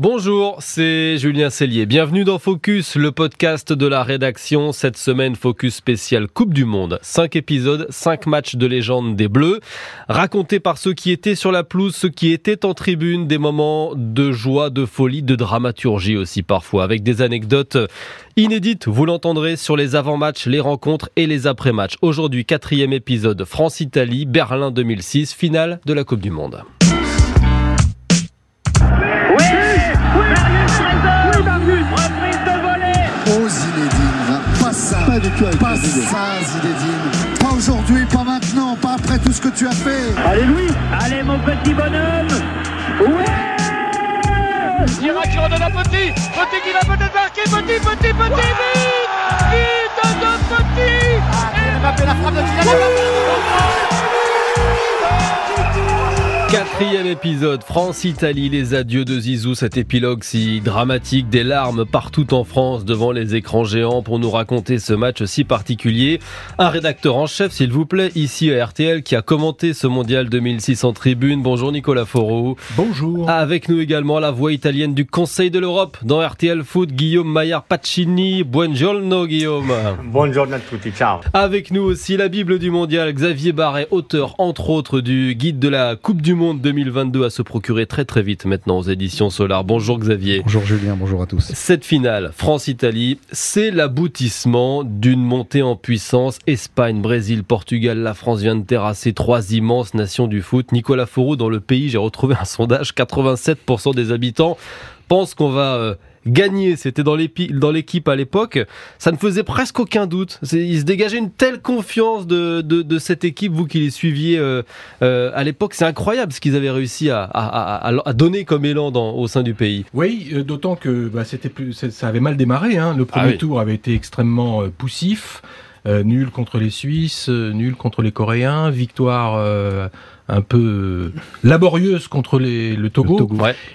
Bonjour, c'est Julien Cellier. Bienvenue dans Focus, le podcast de la rédaction. Cette semaine, Focus spécial Coupe du Monde. Cinq épisodes, cinq matchs de légende des Bleus, racontés par ceux qui étaient sur la pelouse, ceux qui étaient en tribune, des moments de joie, de folie, de dramaturgie aussi parfois, avec des anecdotes inédites. Vous l'entendrez sur les avant-matchs, les rencontres et les après-matchs. Aujourd'hui, quatrième épisode, France-Italie, Berlin 2006, finale de la Coupe du Monde. Pas ça, Zinedine. Pas aujourd'hui, pas maintenant, pas après tout ce que tu as fait. Allez, Louis. Allez, mon petit bonhomme. Ouais. Girac qui redonne à Petit. Petit qui va peut-être marquer. Petit, Petit, Petit, vite Vite de Petit Et Mbappé, la frappe de Kylian Quatrième épisode, France-Italie, les adieux de Zizou, cet épilogue si dramatique, des larmes partout en France devant les écrans géants pour nous raconter ce match si particulier. Un rédacteur en chef, s'il vous plaît, ici à RTL, qui a commenté ce mondial 2006 en tribune. Bonjour Nicolas Foro. Bonjour. Avec nous également la voix italienne du Conseil de l'Europe dans RTL Foot, Guillaume Maillard Pacini. Buongiorno Guillaume. Buongiorno a tutti, ciao. Avec nous aussi la Bible du mondial, Xavier Barret, auteur entre autres du guide de la Coupe du Monde 2022 à se procurer très très vite maintenant aux éditions Solar. Bonjour Xavier. Bonjour Julien, bonjour à tous. Cette finale, France-Italie, c'est l'aboutissement d'une montée en puissance. Espagne, Brésil, Portugal, la France vient de terrasser trois immenses nations du foot. Nicolas Fourou, dans le pays, j'ai retrouvé un sondage, 87% des habitants pensent qu'on va euh, gagner, c'était dans l'équipe à l'époque, ça ne faisait presque aucun doute. Il se dégageait une telle confiance de, de, cette équipe, vous qui les suiviez euh, euh, à l'époque. C'est incroyable ce qu'ils avaient réussi à, à, à, donner comme élan dans, au sein du pays. Oui, euh, d'autant que bah, c'était plus, ça avait mal démarré. Hein. Le premier ah tour avait été extrêmement poussif. nul contre les Suisses, nul contre les Coréens, victoire un peu laborieuse contre les, le Togo.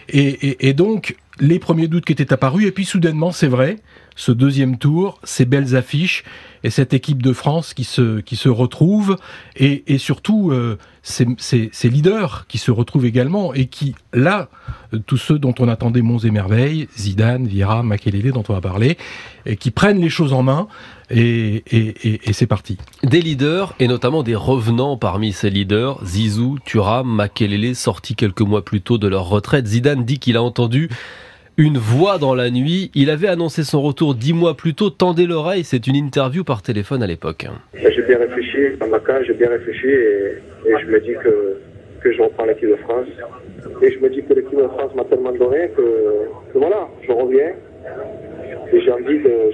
Et, et, et, donc, les premiers doutes qui étaient apparus, et puis soudainement, c'est vrai, ce deuxième tour, ces belles affiches, et cette équipe de France qui se, qui se retrouve, et, et surtout euh, ces, leaders qui se retrouvent également, et qui, là, euh, tous ceux dont on attendait monts et merveilles, Zidane, Vira, Makelele, dont on va parler, et qui prennent les choses en main, et, et, et c'est parti. Des leaders, et notamment des revenants parmi ces leaders, Zizou, Thuram, Makelele, sortis quelques mois plus tôt de leur retraite. Zidane dit qu'il a entendu une voix dans la nuit. Il avait annoncé son retour dix mois plus tôt. Tendez l'oreille, c'est une interview par téléphone à l'époque. J'ai bien réfléchi, dans ma cas, j'ai bien réfléchi et, je me dis que, que je reprends l'équipe de France. Et je me dis que l'équipe de France m'a tellement donné que, que voilà, je reviens j'ai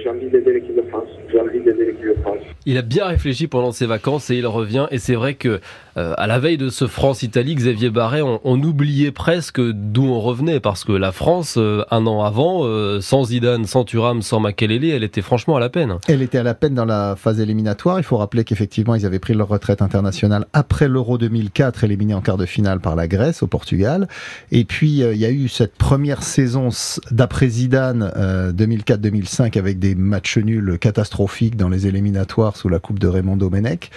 envie d'aider l'équipe de France. J'ai envie d'aider l'équipe de France. Il a bien réfléchi pendant ses vacances et il revient. Et c'est vrai que euh, à la veille de ce France-Italie, Xavier Barret, on, oubliait presque d'où on revenait parce que la France, euh, un an avant, euh, sans Zidane, sans Thuram, sans Makelele, elle était franchement à la peine. Elle était à la peine dans la phase éliminatoire. Il faut rappeler qu'effectivement, ils avaient pris leur retraite internationale après l'Euro 2004, éliminé en quart de finale par la Grèce au Portugal. Et puis, il y a eu cette première saison d'après Zidane 2004-2005 avec des matchs nuls catastrophiques dans les éliminatoires sous la coupe de Raymond Domenech,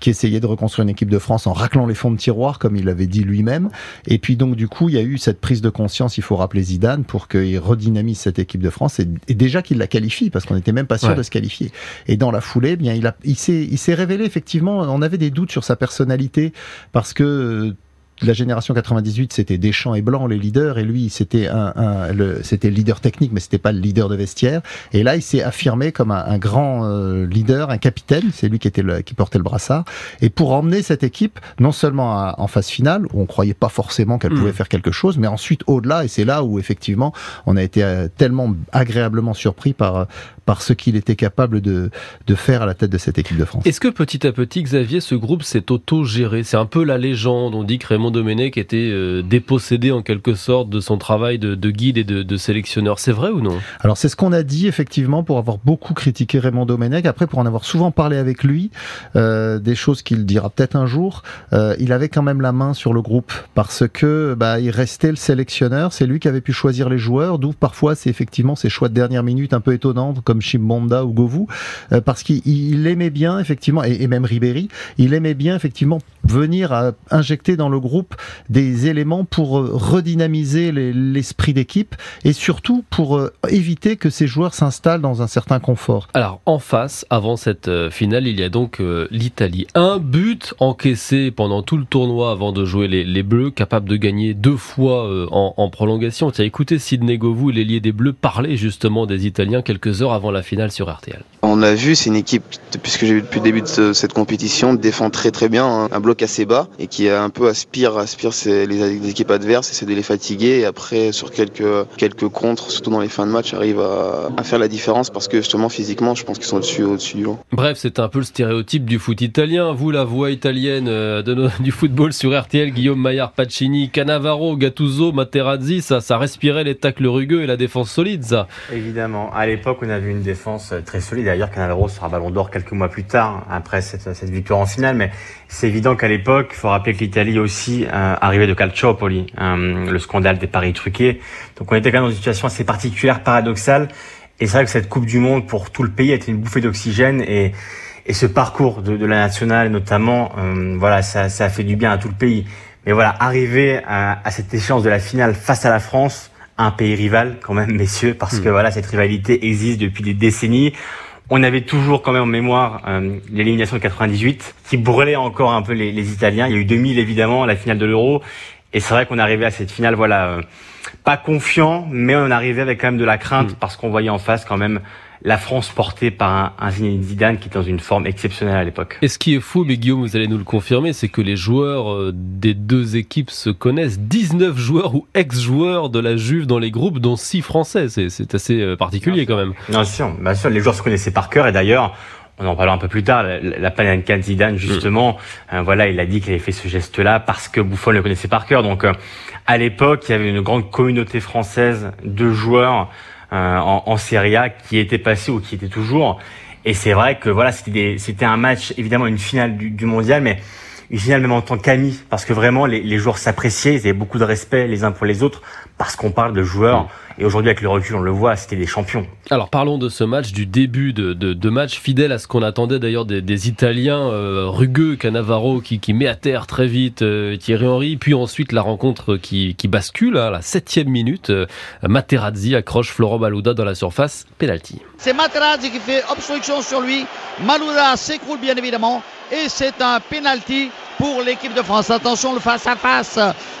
qui essayait de reconstruire une équipe de France en raclant les fonds de tiroir, comme il l'avait dit lui-même. Et puis donc du coup, il y a eu cette prise de conscience, il faut rappeler Zidane, pour qu'il redynamise cette équipe de France, et, déjà qu'il la qualifie, parce qu'on n'était même pas sûr de se qualifier. Et dans la foulée, eh bien il, a, il s'est, il s'est révélé effectivement, on avait des doutes sur sa personnalité, parce que la génération 98, c'était Deschamps et Blanc les leaders, et lui, c'était un, un le, c'était le leader technique, mais c'était pas le leader de vestiaire. Et là, il s'est affirmé comme un, un grand euh, leader, un capitaine. C'est lui qui était le, qui portait le brassard. Et pour emmener cette équipe, non seulement en phase finale, où on croyait pas forcément qu'elle pouvait mm. faire quelque chose, mais ensuite au-delà. Et c'est là où effectivement, on a été euh, tellement agréablement surpris par par ce qu'il était capable de de faire à la tête de cette équipe de France. Est-ce que petit à petit, Xavier, ce groupe s'est auto-géré? C'est un peu la légende. On dit que Raymond Domenech était euh, dépossédé en quelque sorte de son travail de, guide et de, sélectionneur. C'est vrai ou non? Alors c'est ce qu'on a dit effectivement pour avoir beaucoup critiqué Raymond Domenech. Après pour en avoir souvent parlé avec lui, euh, des choses qu'il dira peut-être un jour. Euh, il avait quand même la main sur le groupe parce que bah, il restait le sélectionneur. C'est lui qui avait pu choisir les joueurs. D'où parfois c'est effectivement ses choix de dernière minute un peu étonnants comme Chimbonda ou Govou, parce qu'il aimait bien effectivement et, et même Ribéry, il aimait bien effectivement venir à injecter dans le groupe des éléments pour euh, redynamiser l'esprit d'équipe et surtout pour euh, éviter que ces joueurs s'installent dans un certain confort. Alors en face, avant cette euh, finale, il y a donc l'Italie. Un but encaissé pendant tout le tournoi avant de jouer les, Bleus, capable de gagner deux fois en, prolongation. Tu as écouté Sidney Govou, l'ailier des Bleus, parler justement des Italiens quelques heures avant la finale sur RTL. On a vu, c'est une équipe, depuis ce que j'ai vu depuis le début de cette compétition, défend très très bien, hein. un bloc assez bas et qui un peu aspire, aspire les, équipes adverses, essaie de les fatiguer et après sur quelques quelques contres, surtout dans les fins de match, arrive à, faire la différence parce que justement physiquement, je pense qu'ils sont au-dessus au-dessus du lot. Bref, c'est un peu le stéréotype du foot italien. Vous, la voix italienne euh, de du football sur RTL, Guillaume Maillard, Pacini, Cannavaro, Gattuso, Materazzi, ça, ça respirait les tacles rugueux et la défense solide, ça. Évidemment. À l'époque, on a vu une défense très solide. D'ailleurs, Cannavaro sera ballon d'or quelques mois plus tard, après cette, cette victoire en finale. Mais c'est évident qu'à l'époque, il faut rappeler que l'Italie aussi euh, arrivait de Calciopoli, euh, le scandale des paris truqués. Donc on était quand même dans une situation assez particulière, paradoxale. Et c'est vrai que cette Coupe du Monde pour tout le pays a été une bouffée d'oxygène et, et ce parcours de, de la nationale notamment, euh, voilà, ça, ça a fait du bien à tout le pays. Mais voilà, arriver à, à, cette échéance de la finale face à la France, un pays rival quand même, messieurs, parce que hmm. voilà, cette rivalité existe depuis des décennies. On avait toujours quand même en mémoire euh, l'élimination de 98 qui brûlait encore un peu les, les, Italiens. Il y a eu 2000 évidemment, la finale de l'Euro. Et c'est vrai qu'on arrivait à cette finale, voilà, euh, pas confiant, mais on arrivait avec quand même de la crainte mm. parce qu'on voyait en face quand même la France portée par un, un Zidane qui est dans une forme exceptionnelle à l'époque. Et ce qui est fou, mais Guillaume, vous allez nous le confirmer, c'est que les joueurs euh, des deux équipes se connaissent. 19 joueurs ou ex-joueurs de la Juve dans les groupes, dont 6 Français. C'est assez euh, particulier quand même. Bien sûr, bien sûr, les joueurs se connaissaient par cœur et d'ailleurs, on en parlera un peu plus tard, la, la Panenka Zidane justement, mm. euh, voilà, il a dit qu'il avait fait ce geste-là parce que Buffon le connaissait par cœur. Donc à l'époque, il y avait une grande communauté française de joueurs euh, en, en Serie A qui était passé ou qui était toujours. Et c'est vrai que voilà, c'était c'était un match évidemment une finale du, du mondial, mais une finale même en tant qu'ami, parce que vraiment les, les joueurs s'appréciaient, ils avaient beaucoup de respect les uns pour les autres, parce qu'on parle de joueurs. Et aujourd'hui, avec le recul, on le voit, c'était des champions. Alors parlons de ce match, du début de, de, de match, fidèle à ce qu'on attendait d'ailleurs des, des, Italiens euh, rugueux, Cannavaro qui, qui met à terre très vite euh, Thierry Henry, puis ensuite la rencontre qui, qui bascule à la septième minute. Euh, Materazzi accroche Florent Malouda dans la surface, penalty. C'est Materazzi qui fait obstruction sur lui. Malouda s'écroule bien évidemment et c'est un penalty pour l'équipe de France. Attention le face à face.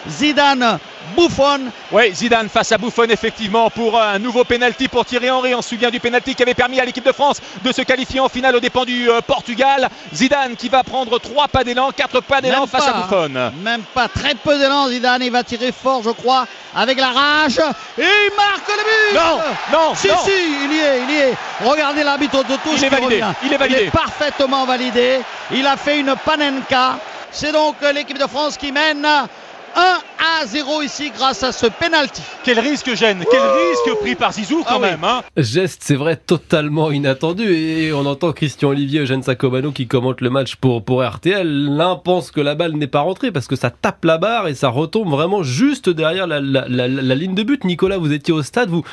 Zidane Buffon. Oui, Zidane face à Buffon, effectivement, pour un nouveau penalty pour Thierry Henry. On se souvient du penalty qui avait permis à l'équipe de France de se qualifier en finale aux dépens du euh, Portugal. Zidane qui va prendre trois pas d'élan, quatre pas d'élan face à Buffon. Même pas très peu d'élan, Zidane. Il va tirer fort, je crois, avec la rage. Et il marque le but Non, non, Si, si, il y est, il y est. Regardez l'arbitre de touche. Il est validé. Il est validé. Il est parfaitement validé. Il a fait une panenka. C'est donc l'équipe de France qui mène 1 à 0 ici grâce à ce penalty. Quel risque gêne, quel risque pris par Zizou quand ah même. Hein Geste, c'est vrai, totalement inattendu. Et on entend Christian Olivier, Eugène Sacomano qui commente le match pour, pour RTL. L'un pense que la balle n'est pas rentrée parce que ça tape la barre et ça retombe vraiment juste derrière la, la, la, la ligne de but. Nicolas, vous étiez au stade, vous,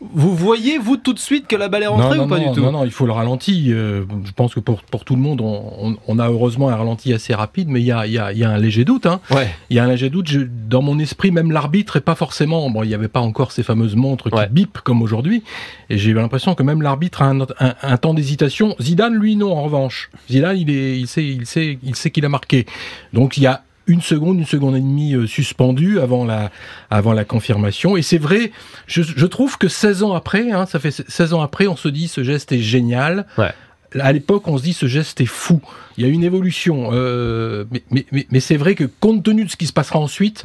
vous voyez, vous, tout de suite que la balle est rentrée ou pas du tout Non, non, il faut le ralenti. Euh, je pense que pour, pour tout le monde, on, on, a heureusement un ralenti assez rapide, mais il y a, y, a, y a un léger doute. Hein. Ouais. Il y a un léger doute. Je, dans mon esprit, même l'arbitre est pas forcément... Bon, il n'y avait pas encore ces fameuses montres qui ouais. bipent comme aujourd'hui. Et j'ai l'impression que même l'arbitre a un, un, un temps d'hésitation. Zidane, lui, non, en revanche. Zidane, il, est, il sait il sait, il sait qu'il a marqué. Donc il y a une seconde, une seconde et demie euh, suspendue avant la, avant la confirmation. Et c'est vrai, je, je, trouve que 16 ans après, hein, ça fait 16 ans après, on se dit ce geste est génial. Ouais. À l'époque, on se dit ce geste est fou. Il y a une évolution, euh, mais, mais, mais, mais c'est vrai que compte tenu de ce qui se passera ensuite,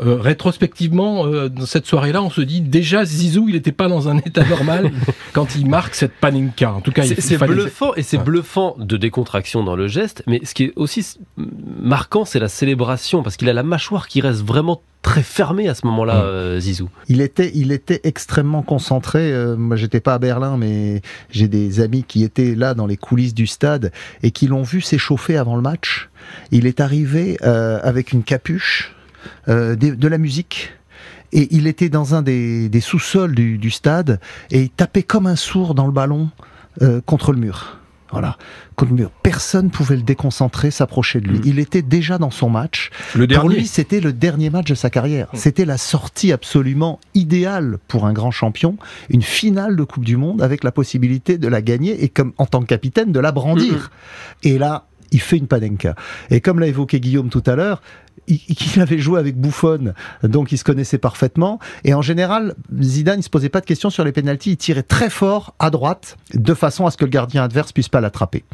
euh, rétrospectivement, euh, dans cette soirée-là, on se dit déjà Zizou, il n'était pas dans un état normal quand il marque cette paninka. En tout cas, c'est bluffant et c'est ouais. bluffant de décontraction dans le geste, mais ce qui est aussi marquant, c'est la célébration parce qu'il a la mâchoire qui reste vraiment très fermé à ce moment-là, euh, Zizou. Il était, il était extrêmement concentré. Euh, moi, j'étais pas à Berlin, mais j'ai des amis qui étaient là dans les coulisses du stade et qui l'ont vu s'échauffer avant le match. Il est arrivé euh, avec une capuche, euh, de, de, la musique. Et il était dans un des, des sous-sols du, du, stade et il tapait comme un sourd dans le ballon euh, contre le mur. Voilà, contre le mur. personne pouvait le déconcentrer, s'approcher de lui. Il était déjà dans son match. Le Pour lui, c'était le dernier match de sa carrière. C'était la sortie absolument idéale pour un grand champion, une finale de Coupe du Monde avec la possibilité de la gagner et comme en tant que capitaine de la brandir. Et là, il fait une panenka. Et comme l'a évoqué Guillaume tout à l'heure, il, il avait joué avec Buffon, donc il se connaissait parfaitement. Et en général, Zidane, il se posait pas de questions sur les pénalties. Il tirait très fort à droite, de façon à ce que le gardien adverse puisse pas l'attraper.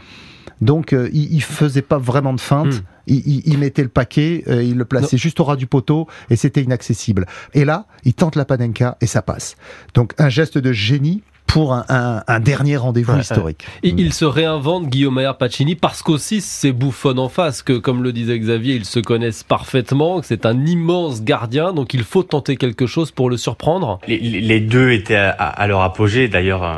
Donc, euh, il, il faisait pas vraiment de feinte. Mm. Il, il- il mettait le paquet, euh, il le plaçait juste au ras du poteau et c'était inaccessible. Et là, il tente la panenka et ça passe. Donc, un geste de génie pour un, un- un dernier rendez-vous Ouais, historique. Et il se réinvente Guillaume Maillard Pacini parce qu'aussi c'est Bouffon en face que comme le disait Xavier ils se connaissent parfaitement que c'est un immense gardien donc il faut tenter quelque chose pour le surprendre Les, les deux étaient à, à leur apogée. D'ailleurs, euh,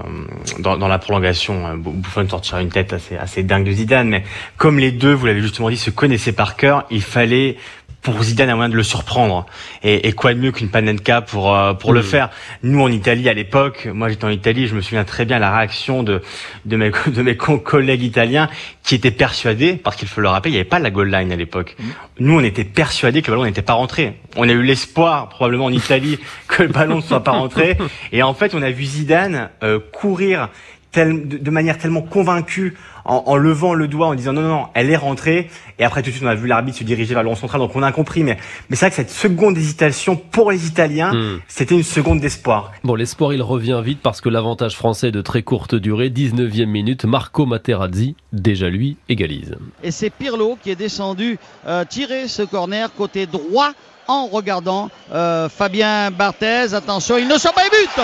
dans, dans la prolongation, euh, Buffon sortira une tête assez, assez dingue de Zidane. Mais comme les deux, vous l'avez justement dit, se connaissaient par cœur, il fallait pour Zidane un moyen de le surprendre. Et, et quoi de mieux qu'une panenka pour euh, pour le Mm. faire? Nous en Italie à l'époque, moi j'étais en Italie, je me souviens très bien la réaction de de mes de mes co- collègues italiens qui étaient persuadés, parce qu'il faut le rappeler, il n'y avait pas la goal line à l'époque. Nous on était persuadés que le ballon n'était pas rentré. On a eu l'espoir probablement en Italie que le ballon ne soit pas rentré. Et en fait on a vu Zidane euh, courir tel- de, de manière tellement convaincue en, en levant le doigt en disant non non non elle est rentrée et après tout de suite on a vu l'arbitre se diriger vers le rond central donc on a compris mais mais c'est vrai que cette seconde hésitation pour les Italiens Hmm. c'était une seconde d'espoir Bon, l'espoir, il revient vite parce que l'avantage français est de très courte durée, 19e minute, Marco Materazzi, déjà lui, égalise. Et c'est Pirlo qui est descendu euh, tirer ce corner côté droit en regardant euh, Fabien Barthez. Attention, il ne sort pas et but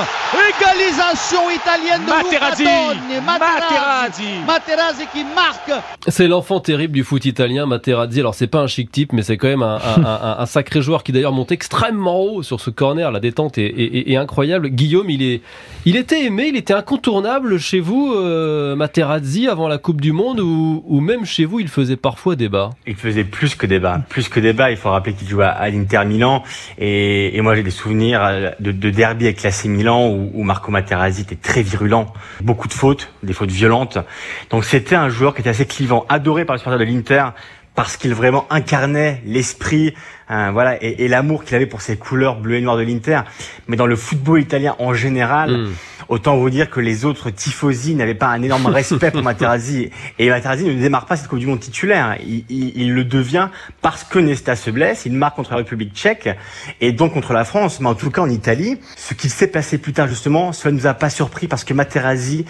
Égalisation italienne de Materazzi. Materazzi Materazzi qui marque C'est l'enfant terrible du foot italien, Materazzi. Alors, c'est pas un chic type, mais c'est quand même un, un- un- un sacré joueur qui d'ailleurs monte extrêmement haut sur ce corner. La détente est, est- est incroyable. Guillaume, il est, il était aimé, il était incontournable chez vous, euh, Materazzi, avant la Coupe du Monde, ou, ou même chez vous, il faisait parfois débat? il faisait plus que débat plus que débat il faut rappeler qu'il jouait à, à l'Inter Milan et, et moi j'ai des souvenirs euh, de, de derby avec l'AC Milan où, où Marco Materazzi était très virulent. Beaucoup de fautes des fautes violentes. Donc c'était un joueur qui était assez clivant adoré par les supporters de l'Inter parce qu'il vraiment incarnait l'esprit hein, voilà et, et l'amour qu'il avait pour ses couleurs bleu et noir de l'Inter. Mais dans le football italien en général Mm. Autant vous dire que les autres tifosi n'avaient pas un énorme respect pour Materazzi. Et Materazzi ne démarre pas cette Coupe du Monde titulaire. Il, le devient parce que Nesta se blesse. Il marque contre la République tchèque et donc contre la France. Mais en tout cas en Italie, ce qu'il s'est passé plus tard justement, cela ne nous a pas surpris parce que Materazzi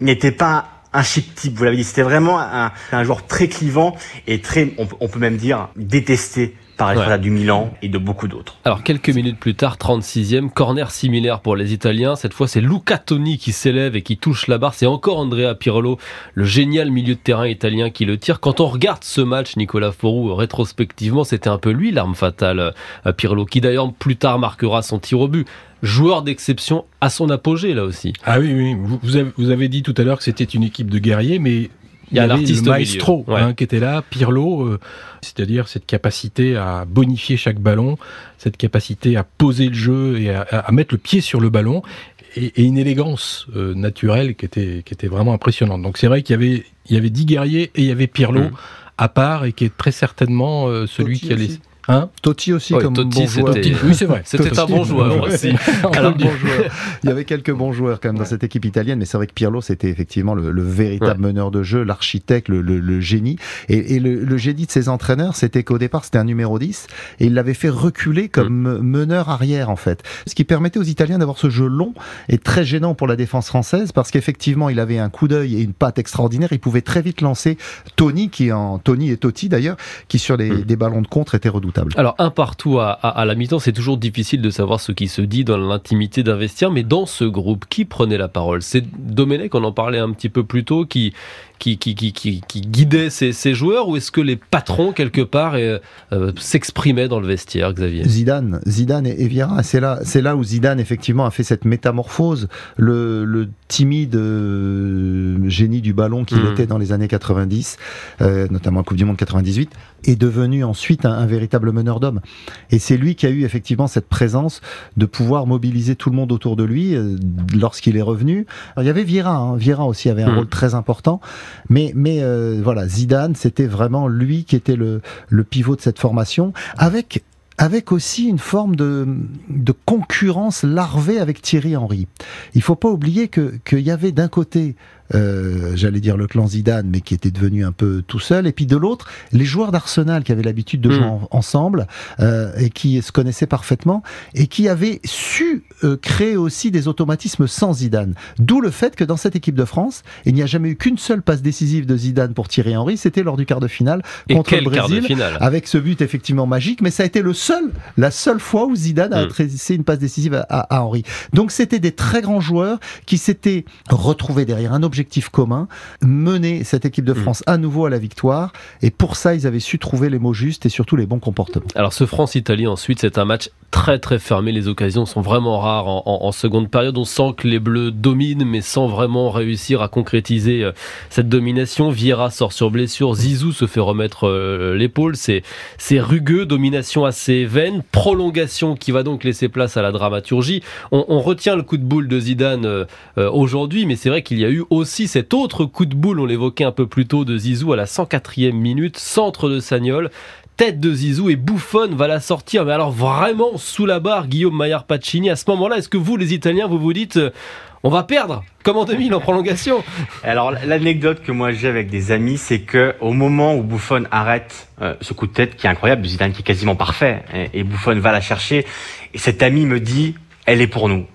n'était pas un chic type, vous l'avez dit. C'était vraiment un, un joueur très clivant et très, on peut même dire, détesté Ouais. du Milan et de beaucoup d'autres. Alors quelques minutes plus tard, 36e, corner similaire pour les Italiens. Cette fois, c'est Luca Toni qui s'élève et qui touche la barre. C'est encore Andrea Pirlo, le génial milieu de terrain italien qui le tire. Quand on regarde ce match, Nicolas Forou, rétrospectivement, c'était un peu lui l'arme fatale, euh, Pirlo, qui d'ailleurs plus tard marquera son tir au but. Joueur d'exception à son apogée là aussi. Ah oui, oui. Vous, vous avez, vous avez dit tout à l'heure que c'était une équipe de guerriers, mais Il y a un avait artiste le au maestro milieu. Ouais. hein, qui était là, Pirlo, euh, c'est-à-dire cette capacité à bonifier chaque ballon, cette capacité à poser le jeu et à, à mettre le pied sur le ballon, et, et une élégance euh, naturelle qui était, qui était vraiment impressionnante. Donc c'est vrai qu'il y avait, il y avait dix guerriers et il y avait Pirlo Mm. à part et qui est très certainement euh, celui Totti qui allait. aussi. Hein Totti aussi Ouais, comme Totti, bon joueur. c'était- Oui, c'est vrai. C'était un bon joueur aussi. Alors, Alors, bon joueur. Il y avait quelques bons joueurs quand même dans cette équipe italienne, mais c'est vrai que Pirlo, c'était effectivement le, le véritable meneur de jeu, l'architecte, le, le- le génie. Et, et le, le génie de ses entraîneurs, c'était qu'au départ, c'était un numéro 10, et il l'avait fait reculer comme meneur arrière, en fait. Ce qui permettait aux Italiens d'avoir ce jeu long et très gênant pour la défense française, parce qu'effectivement, il avait un coup d'œil et une patte extraordinaire. Il pouvait très vite lancer Tony, qui en Tony et Totti d'ailleurs, qui sur les, Mm. des ballons de contre étaient Alors un partout à, à- à la mi-temps, c'est toujours difficile de savoir ce qui se dit dans l'intimité d'un vestiaire, mais dans ce groupe, qui prenait la parole? C'est Domenech, on en parlait un petit peu plus tôt, qui, qui, qui, qui, qui, qui guidait ses, ses joueurs, ou est-ce que les patrons, quelque part, euh, euh, s'exprimaient dans le vestiaire, Xavier? Zidane, Zidane et, et Vieira, c'est là, c'est là où Zidane effectivement a fait cette métamorphose, le, le timide euh, génie du ballon qu'il Mm. était dans les années 90, euh, notamment en Coupe du Monde 98, est devenu ensuite un, véritable meneur d'hommes. Et c'est lui qui a eu effectivement cette présence de pouvoir mobiliser tout le monde autour de lui euh, lorsqu'il est revenu. il y avait Vieira, hein. Vieira aussi avait un mmh. rôle très important, mais mais euh, voilà, Zidane, c'était vraiment lui qui était le, le pivot de cette formation, avec avec aussi une forme de, de concurrence larvée avec Thierry Henry. Il faut pas oublier que qu'il y avait d'un côté euh, j'allais dire le clan Zidane, mais qui était devenu un peu tout seul. Et puis de l'autre, les joueurs d'Arsenal qui avaient l'habitude de jouer hmm. ensemble euh, et qui se connaissaient parfaitement et qui avaient su euh, créer aussi des automatismes sans Zidane. D'où le fait que dans cette équipe de France, il n'y a jamais eu qu'une seule passe décisive de Zidane pour Thierry Henry. C'était lors du quart de finale contre le Brésil, avec ce but effectivement magique. Mais ça a été le seul, la seule fois où Zidane a hmm. adressé une passe décisive à, à Henry. Donc c'était des très grands joueurs qui s'étaient retrouvés derrière un objectif commun, mener cette équipe de mm. France à nouveau à la victoire. Et pour ça, ils avaient su trouver les mots justes et surtout les bons comportements. Alors ce France-Italie ensuite, c'est un match très très fermé. Les occasions sont vraiment rares en, seconde période. On sent que les Bleus dominent, mais sans vraiment réussir à concrétiser euh, cette domination. Vieira sort sur blessure. Zizou se fait remettre euh, l'épaule. C'est c'est rugueux, domination assez vaine, prolongation qui va donc laisser place à la dramaturgie. On, retient le coup de boule de Zidane euh, aujourd'hui, mais c'est vrai qu'il y a eu aussi aussi cet autre coup de boule, on l'évoquait un peu plus tôt, de Zizou à la 104e minute, centre de Sagnol tête de Zizou et Bouffon va la sortir. Mais alors vraiment sous la barre, Guillaume Maillard Pacini. À ce moment-là, est-ce que vous, les Italiens, vous vous dites, euh, on va perdre? Comme en 2000 en prolongation Alors l'anecdote que moi j'ai avec des amis, c'est que au moment où Bouffon arrête euh, ce coup de tête qui est incroyable, Zidane qui est quasiment parfait, et, et Bouffon va la chercher, et cet ami me dit, elle est pour nous.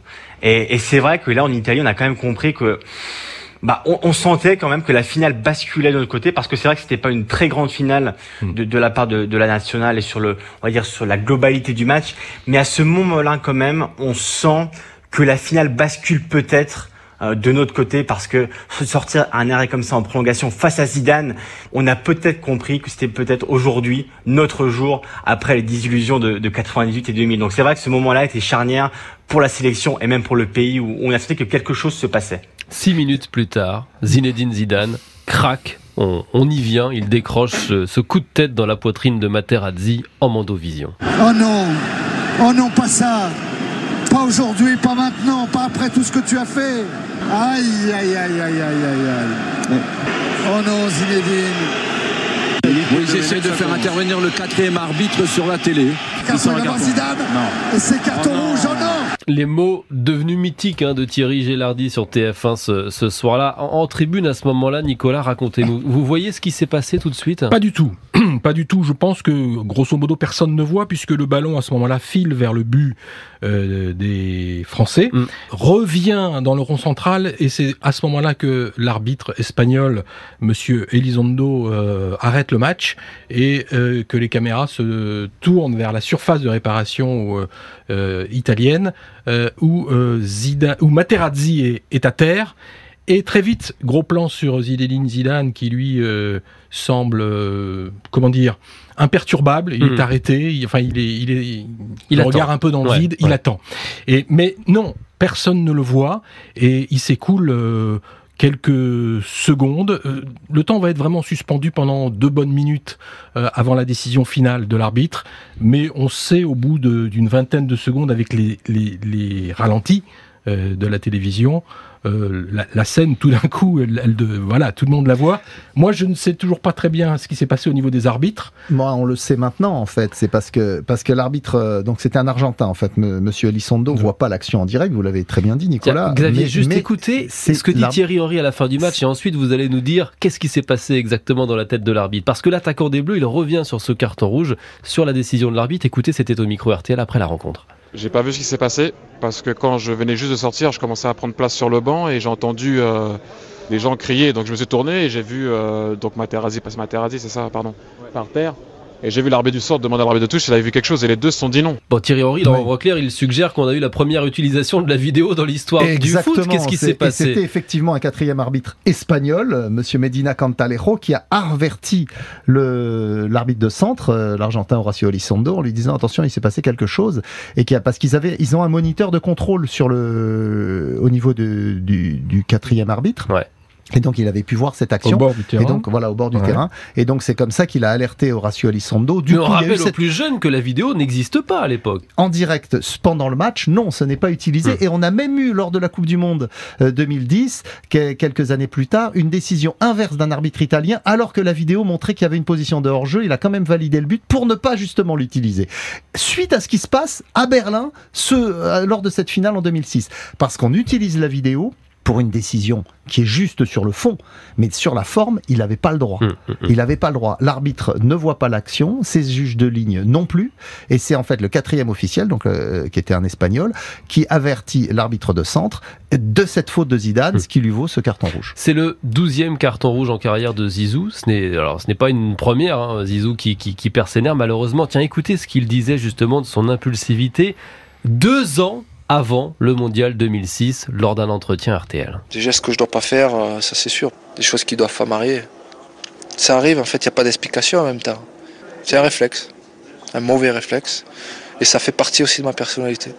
Et, et c'est vrai que là en Italie, on a quand même compris que bah, on, sentait quand même que la finale basculait de notre côté parce que c'est vrai que c'était pas une très grande finale hmm. de, la part de, la nationale et sur le, on va dire sur la globalité du match. Mais à ce moment-là, quand même, on sent que la finale bascule peut-être de notre côté parce que sortir un arrêt comme ça en prolongation face à Zidane, on a peut-être compris que c'était peut-être aujourd'hui notre jour après les désillusions de, de 98 et 2000. Donc c'est vrai que ce moment-là était charnière pour la sélection et même pour le pays où on a senti que quelque chose se passait. Six minutes plus tard, Zinedine Zidane craque. On, y vient, il décroche ce, coup de tête dans la poitrine de Materazzi en Mandovision. Oh non, oh non, pas ça, pas aujourd'hui, pas maintenant, pas après tout ce que tu as fait. Aïe, aïe, aïe, aïe, aïe, aïe, aïe. Oh non, Zinedine. Oui, ils essaient de faire intervenir le quatrième arbitre sur la télé. Zidane. Et c'est carton oh rouge, oh non les mots devenus mythiques hein, de Thierry Gélardi sur TF1 ce, soir-là. En, tribune à ce moment-là, Nicolas, racontez-nous. Vous voyez ce qui s'est passé tout de suite? Pas du tout. Pas du tout. Je pense que grosso modo personne ne voit puisque le ballon à ce moment-là file vers le but euh, des Français, mm. revient dans le rond central et c'est à ce moment-là que l'arbitre espagnol, Monsieur Elizondo, euh, arrête le match et euh, que les caméras se tournent vers la surface de réparation italienne où, Zidane, où Materazzi est, à terre. Et très vite, gros plan sur Zinedine Zidane qui lui semble, comment dire, imperturbable, il est hmm. arrêté, il, enfin il est, il est, il, regarde un peu dans le vide, il attend. Et mais non, personne ne le voit et il s'écoule euh, quelques secondes. Euh, le temps va être vraiment suspendu pendant deux bonnes minutes euh, avant la décision finale de l'arbitre, mais on sait au bout d'une vingtaine de secondes avec les, les, les ralentis de la télévision euh, la, scène, tout d'un coup, elle, de, voilà, tout le monde la voit. Moi, je ne sais toujours pas très bien ce qui s'est passé au niveau des arbitres. Moi, on le sait maintenant, en fait. C'est parce que parce que l'arbitre, euh, donc c'était un Argentin, en fait. Monsieur Elizondo ne voit pas l'action en direct. Vous l'avez très bien dit, Nicolas. Xavier, mais, juste écouter c'est ce que dit Thierry Henry à la fin du match, et ensuite vous allez nous dire qu'est-ce qui s'est passé exactement dans la tête de l'arbitre. Parce que l'attaquant des Bleus, il revient sur ce carton rouge, sur la décision de l'arbitre. Écoutez, c'était au micro RTL après la rencontre. J'ai pas vu ce qui s'est passé parce que quand je venais juste de sortir, je commençais à prendre place sur le banc et j'ai entendu euh, les gens crier. Donc je me suis tourné et j'ai vu euh, donc Materazzi, pas Materazzi, c'est ça, pardon, par terre. Et j'ai vu l'arbitre du sort demander à l'arbitre de touche s'il avait vu quelque chose et les deux se sont dit non. Bon, Thierry Henry, dans ouais. il suggère qu'on a eu la première utilisation de la vidéo dans l'histoire du foot. Qu'est-ce qui s'est passé C'était effectivement un quatrième arbitre espagnol, euh, Monsieur Medina Cantalejo, qui a averti l'arbitre de centre, euh, l'Argentin Horacio Elizondo, en lui disant attention, il s'est passé quelque chose et qui a parce qu'ils avaient, ils ont un moniteur de contrôle sur le au niveau de, du, du quatrième arbitre. Ouais Et donc il avait pu voir cette action. Au bord du terrain. Et donc voilà, au bord du Ouais. terrain. Et donc c'est comme ça qu'il a alerté Horacio Elizondo. Du Mais on coup, il y a eu rappelle aux cette- plus jeunes que la vidéo n'existe pas à l'époque. en direct pendant le match, non, ce n'est pas utilisé. Hmm. Et on a même eu, lors de la Coupe du Monde euh, 2010, que- quelques années plus tard, une décision inverse d'un arbitre italien, alors que la vidéo montrait qu'il y avait une position de hors-jeu. Il a quand même validé le but pour ne pas justement l'utiliser. Suite à ce qui se passe à Berlin, ce, euh, lors de cette finale en 2006. Parce qu'on utilise la vidéo pour une décision qui est juste sur le fond, mais sur la forme, il n'avait pas le droit. Il n'avait pas le droit. L'arbitre ne voit pas l'action, ses juges de ligne non plus, et c'est en fait le quatrième officiel, donc euh, qui était un espagnol, qui avertit l'arbitre de centre de cette faute de Zidane, ce qui lui vaut ce carton rouge. C'est le douzième carton rouge en carrière de Zizou. Ce n'est alors ce n'est pas une première. hein, Zizou qui, qui, qui perd ses nerfs malheureusement. Tiens, écoutez ce qu'il disait justement de son impulsivité deux ans avant le mondial 2006 lors d'un entretien RTL. Des gestes que je dois pas faire, euh, ça c'est sûr. Des choses qui doivent pas m'arriver. Ça arrive, en fait, il n'y a pas d'explication en même temps. C'est un réflexe, un mauvais réflexe. Et ça fait partie aussi de ma personnalité.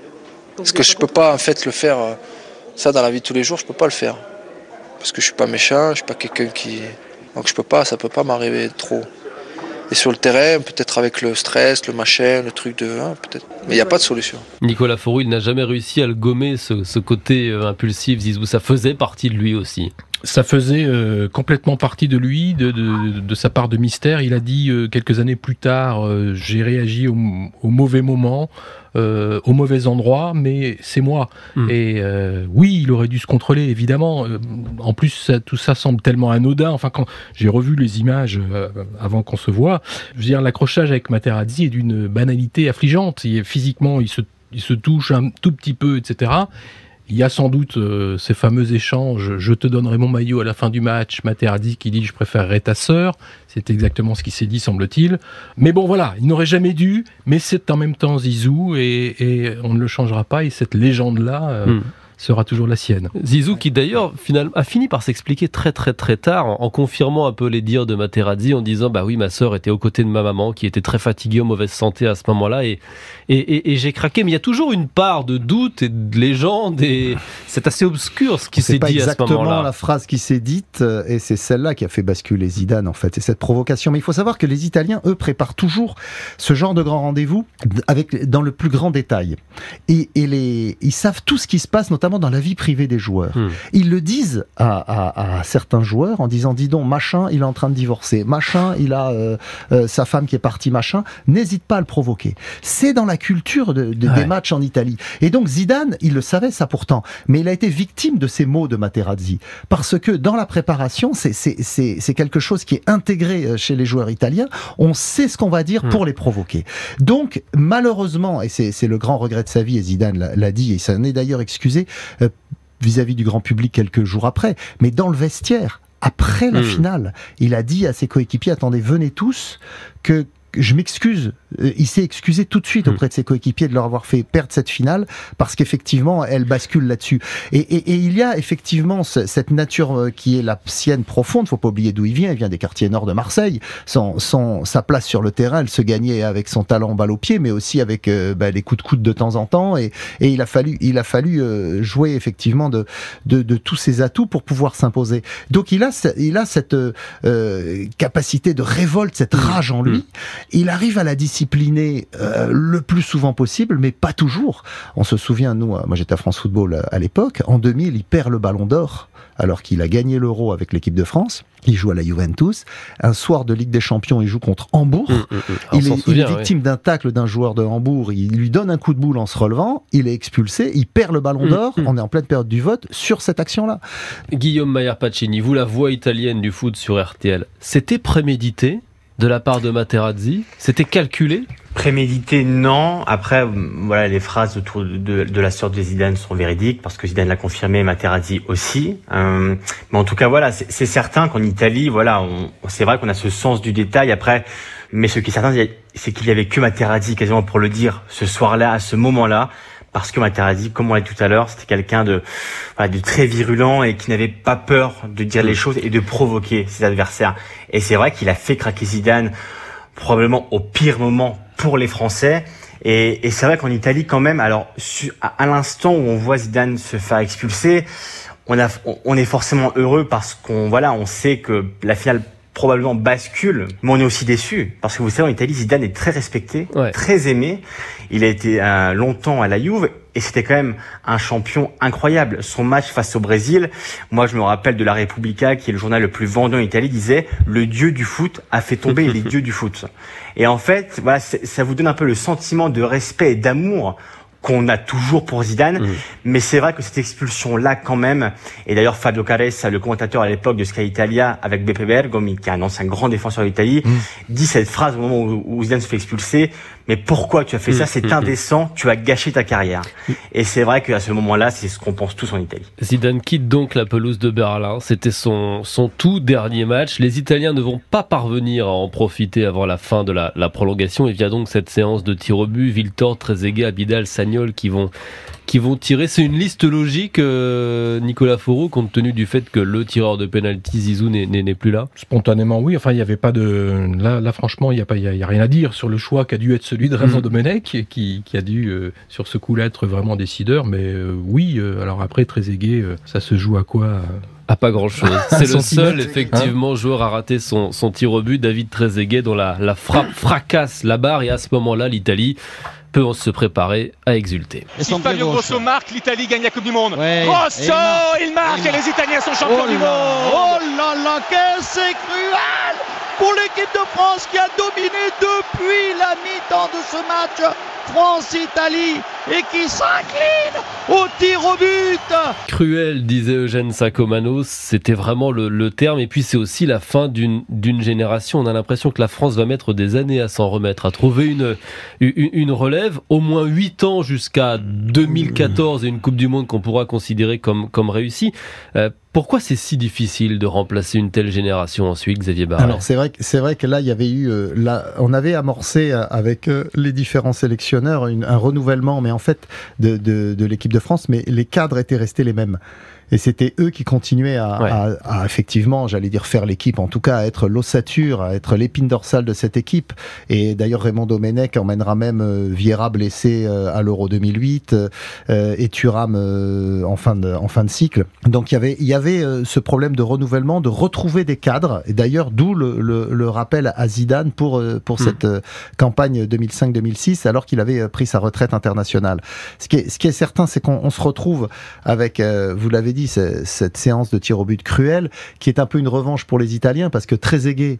Parce que je peux pas, en fait, le faire, euh, ça dans la vie de tous les jours, je peux pas le faire. Parce que je suis pas méchant, je suis pas quelqu'un qui. Donc je peux pas, ça peut pas m'arriver trop. Et sur le terrain, peut-être avec le stress, le machin, le truc de. hein, peut-être. Mais il n'y a pas de solution. Nicolas Fourou, il n'a jamais réussi à le gommer, ce, ce côté euh, impulsif. Zizou, ça faisait partie de lui aussi. Ça faisait euh, complètement partie de lui, de, de, de sa part de mystère. Il a dit euh, quelques années plus tard, euh, j'ai réagi au, au mauvais moment, au mauvais endroit, mais c'est moi. Et euh, oui, il aurait dû se contrôler, évidemment. En plus, ça- tout ça semble tellement anodin. Enfin, quand j'ai revu les images avant qu'on se voit, je veux dire, l'accrochage avec Materazzi est d'une banalité affligeante. Il physiquement, il se, il se touche un tout petit peu, etc. Il y a sans doute euh, ces fameux échanges. Je te donnerai mon maillot à la fin du match. Materazzi qui dit je préférerais ta sœur. C'est exactement ce qui s'est dit, semble-t-il. Mais bon, voilà, il n'aurait jamais dû. Mais c'est en même temps Zizou et, et on ne le changera pas. Et cette légende-là euh, Hmm. Sera toujours la sienne. Zizou qui d'ailleurs finalement a fini par s'expliquer très très très tard en, en confirmant un peu les dires de Materazzi en disant bah oui ma sœur était aux côtés de ma maman qui était très fatiguée en mauvaise santé à ce moment-là et et, et- et j'ai craqué mais il y a toujours une part de doute et de légende et c'est assez obscur ce qui s'est dit à ce exactement moment-là. la phrase qui s'est dite, euh, et c'est celle-là qui a fait basculer Zidane, en fait, c'est cette provocation. Mais il faut savoir que les Italiens, eux, préparent toujours ce genre de grand rendez-vous avec, dans le plus grand détail. Et, et les, ils savent tout ce qui se passe, notamment dans la vie privée des joueurs. Hmm. Ils le disent à, à- à certains joueurs en disant, dis donc, machin, il est en train de divorcer, machin, il a euh, euh, sa femme qui est partie, machin, n'hésite pas à le provoquer. C'est dans la culture de, de- des Ouais. matchs en Italie. Et donc Zidane, il le savait ça pourtant, mais il a été victime de ces mots de Materazzi, parce que dans la préparation, c'est- quelque chose qui est intégré euh, chez les joueurs italiens, on sait ce qu'on va dire pour les provoquer. Donc malheureusement, et c'est le grand regret de sa vie, et Zidane l'a- dit, et ça en est d'ailleurs excusé, euh, vis-à-vis du grand public quelques jours après, mais dans le vestiaire, après la Hmm. finale, il a dit à ses coéquipiers, attendez, venez tous, que que je m'excuse. Euh, Il s'est excusé tout de suite auprès de ses coéquipiers de leur avoir fait perdre cette finale parce qu'effectivement, elle bascule là-dessus. Et, et- et il y a effectivement ce- cette nature euh, qui est la sienne profonde. Faut pas oublier d'où il vient. Il vient des quartiers nord de Marseille. Son, son, sa place sur le terrain, elle se gagnait avec son talent balle au pied, mais aussi avec euh, bah, les coups de coude de temps en temps. Et, et il a fallu, il a fallu euh, jouer effectivement de, de, de tous ses atouts pour pouvoir s'imposer. Donc il a, il a cette euh, euh, capacité de révolte, cette rage en lui. Il arrive à la discipliner euh, le plus souvent possible, mais pas toujours. On se souvient, nous, euh, moi j'étais à France Football euh, à l'époque, en 2000, il perd le ballon d'or alors qu'il a gagné l'euro avec l'équipe de France. Il joue à la Juventus. Un soir de Ligue des Champions, il joue contre Hambourg. Il s'en est, il est victime d'un tacle d'un joueur de Hambourg. Il lui donne un coup de boule en se relevant. Il est expulsé. Il perd le ballon d'or. On est en pleine période du vote sur cette action-là. Guillaume Maillard Pacini, vous la voix italienne du foot sur RTL, c'était prémédité de la part de Materazzi C'était calculé Prémédité, non. Après, euh, voilà, les phrases autour de, la sœur de Zidane sont véridiques parce que Zidane l'a confirmé, Materazzi aussi. Euh, mais en tout cas, voilà, c'est certain qu'en Italie, voilà, c'est vrai qu'on a ce sens du détail. Après, mais ce qui est certain, c'est qu'il y avait que Materazzi quasiment pour le dire ce soir-là, à ce moment-là. Parce que Materazzi, comme on l'a dit tout à l'heure, c'était quelqu'un de, voilà, de très virulent et qui n'avait pas peur de dire les choses et de provoquer ses adversaires. Et c'est vrai qu'il a fait craquer Zidane probablement au pire moment pour les Français. Et, et c'est vrai qu'en Italie, quand même, alors su- à, à l'instant où on voit Zidane se faire expulser, on, a, on est forcément heureux parce qu'on voilà, on sait que la finale probablement bascule, mais on est aussi déçu parce que vous savez en Italie Zidane est très respecté, très aimé. Il a été euh, longtemps à la Juve et c'était quand même un champion incroyable. Son match face au Brésil, moi je me rappelle de la Repubblica qui est le journal le plus vendu en Italie disait le dieu du foot a fait tomber les dieux du foot. Et en fait, voilà, ça vous donne un peu le sentiment de respect et d'amour qu'on a toujours pour Zidane. Mais c'est vrai que cette expulsion-là, quand même, et d'ailleurs Fabio Caressa, le commentateur à l'époque de Sky Italia, avec Beppe Bergomi, qui est un ancien grand défenseur d'Italie, mm. dit cette phrase au moment où, Zidane se fait expulser, mais pourquoi tu as fait ça mm. C'est indécent, tu as gâché ta carrière. Et c'est vrai qu'à ce moment-là, c'est ce qu'on pense tous en Italie. Zidane quitte donc la pelouse de Berlin. C'était son, son tout dernier match. Les Italiens ne vont pas parvenir à en profiter avant la fin de la, la prolongation. Il vient donc cette séance de tir au but. Viltor, Trezeguet, Abidal, Sagnol qui vont qui vont tirer. C'est une liste logique, euh, Nicolas Faureau, compte tenu du fait que le tireur de penalty Zizou n'est plus là? Spontanément, oui. Enfin, il n'y avait pas de. Là, là franchement, il n'y a, pas, y a, rien à dire sur le choix qui a dû être celui de Raymond mmh. Domenech, qui, qui a dû, euh, sur ce coup-là, être vraiment décideur. Mais euh, oui, alors après, très aigué, ça se joue à quoi à pas grand chose. C'est le seul, effectivement, joueur à rater son, son tir au but, David Trezeguet, dont la, la frappe fracasse la barre. Et à ce moment-là, l'Italie peut se préparer à exulter. Et si Fabio Grosso marque, l'Italie gagne la Coupe du Monde. Grosso, il marque, et, les Italiens sont champions oh du monde. Oh là là, que c'est cruel pour l'équipe de France qui a dominé depuis la mi-temps de ce match France-Italie et qui s'incline au tir au but. Cruel, disait Eugène Sacomano, c'était vraiment le, terme. Et puis c'est aussi la fin d'une génération. On a l'impression que la France va mettre des années à s'en remettre, à trouver une, une, relève. Au moins 8 ans jusqu'à 2014 et une Coupe du Monde qu'on pourra considérer comme, comme réussie. Euh, pourquoi c'est si difficile de remplacer une telle génération ensuite, Xavier Barret Alors c'est vrai, c'est vrai que là il y avait eu, euh, là, on avait amorcé euh, avec les différents sélectionneurs un renouvellement, mais en fait de, de l'équipe de France, mais les cadres étaient restés les mêmes. Et c'était eux qui continuaient à, à, à effectivement, j'allais dire faire l'équipe, en tout cas à être l'ossature, à être l'épine dorsale de cette équipe. Et d'ailleurs Raymond Domenech emmènera même euh, Vieira blessé euh, à l'Euro 2008 euh, et Thuram euh, en fin de en fin de cycle. Donc il y avait il y avait ce problème de renouvellement, de retrouver des cadres. Et d'ailleurs d'où le, le, le, rappel à Zidane pour pour hmm. cette campagne 2005-2006 alors qu'il avait pris sa retraite internationale. Ce qui est ce qui est certain, c'est qu'on se retrouve avec, vous l'avez dit cette séance de tir au but cruel, qui est un peu une revanche pour les Italiens, parce que Trezeguet,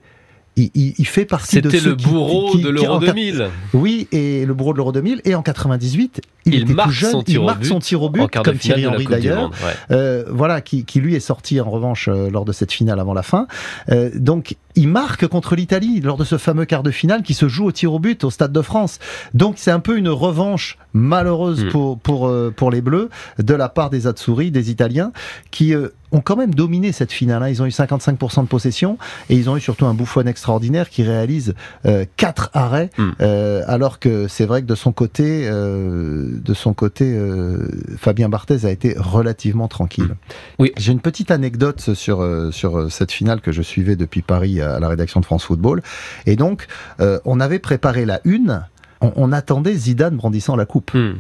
il, il, fait partie de C'était le bourreau de l'Euro 2000. Oui, et le bourreau de l'Euro 2000. Et en 98, il, était marque tout jeune, son tir il marque son tir au but, comme Thierry Henry d'ailleurs. Euh, voilà, qui, qui, lui est sorti en revanche euh, lors de cette finale avant la fin. Euh, donc, il marque contre l'Italie lors de ce fameux quart de finale qui se joue au tir au but au Stade de France. Donc, c'est un peu une revanche malheureuse hmm. pour, pour, euh, pour les Bleus de la part des Azzurri, des Italiens, qui euh, ont quand même dominé cette finale. Hein. Ils ont eu 55% de possession et ils ont eu surtout un bouffon extraordinaire qui réalise euh, quatre arrêts, hmm. euh, alors que c'est vrai que de son côté, euh, de son côté, euh, Fabien Barthez a été relativement tranquille. Hmm. Oui, j'ai une petite anecdote sur sur cette finale que je suivais depuis Paris à la rédaction de France Football, et donc on avait préparé la une on, attendait Zidane brandissant la coupe. Hmm.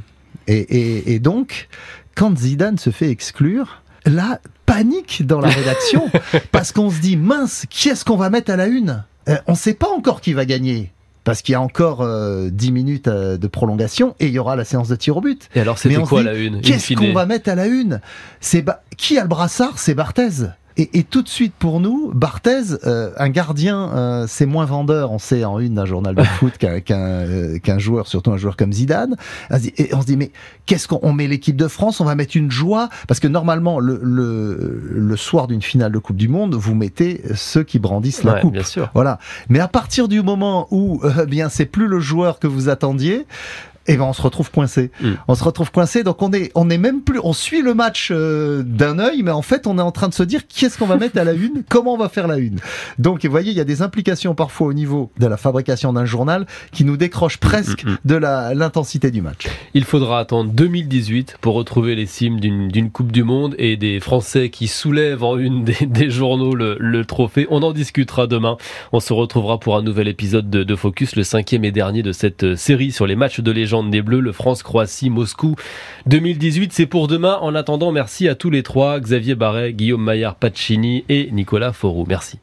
Et, et, donc, quand Zidane se fait exclure, là, panique dans la rédaction, parce qu'on se dit, mince, qui est-ce qu'on va mettre à la une? Euh, On ne sait pas encore qui va gagner parce qu'il y a encore euh, 10 minutes euh, de prolongation et il y aura la séance de tir au but. Et alors c'était quoi la une Qu'est-ce qu'on va mettre à la une? C'est qui a le brassard? C'est Barthez. Et, et, tout de suite pour nous, Barthez, euh, un gardien, euh, c'est moins vendeur, on sait en une d'un journal de foot qu'un euh, qu'un joueur, surtout un joueur comme Zidane. Et on se dit mais qu'est-ce qu'on met l'équipe de France On va mettre une joie? Parce que normalement le le, le soir d'une finale de Coupe du Monde, vous mettez ceux qui brandissent la coupe. Bien sûr. Voilà. Mais à partir du moment où bien c'est plus le joueur que vous attendiez, et eh ben on se retrouve coincé. Mm. On se retrouve coincé, donc on est on est même plus, on suit le match euh, d'un œil, mais en fait on est en train de se dire qu'est-ce qu'on va mettre à la une, comment on va faire la une? Donc vous voyez, il y a des implications parfois au niveau de la fabrication d'un journal qui nous décrochent presque mm, mm, de la l'intensité du match. Il faudra attendre 2018 pour retrouver les cimes d'une Coupe du Monde et des Français qui soulèvent en une des, des journaux le, le, trophée. On en discutera demain. On se retrouvera pour un nouvel épisode de, de Focus, le cinquième et dernier de cette série sur les matchs de légende des le France-Croatie, Moscou 2018. C'est pour demain. En attendant, merci à tous les trois, Xavier Barret, Guillaume Maillard Pacini et Nicolas Forou. Merci.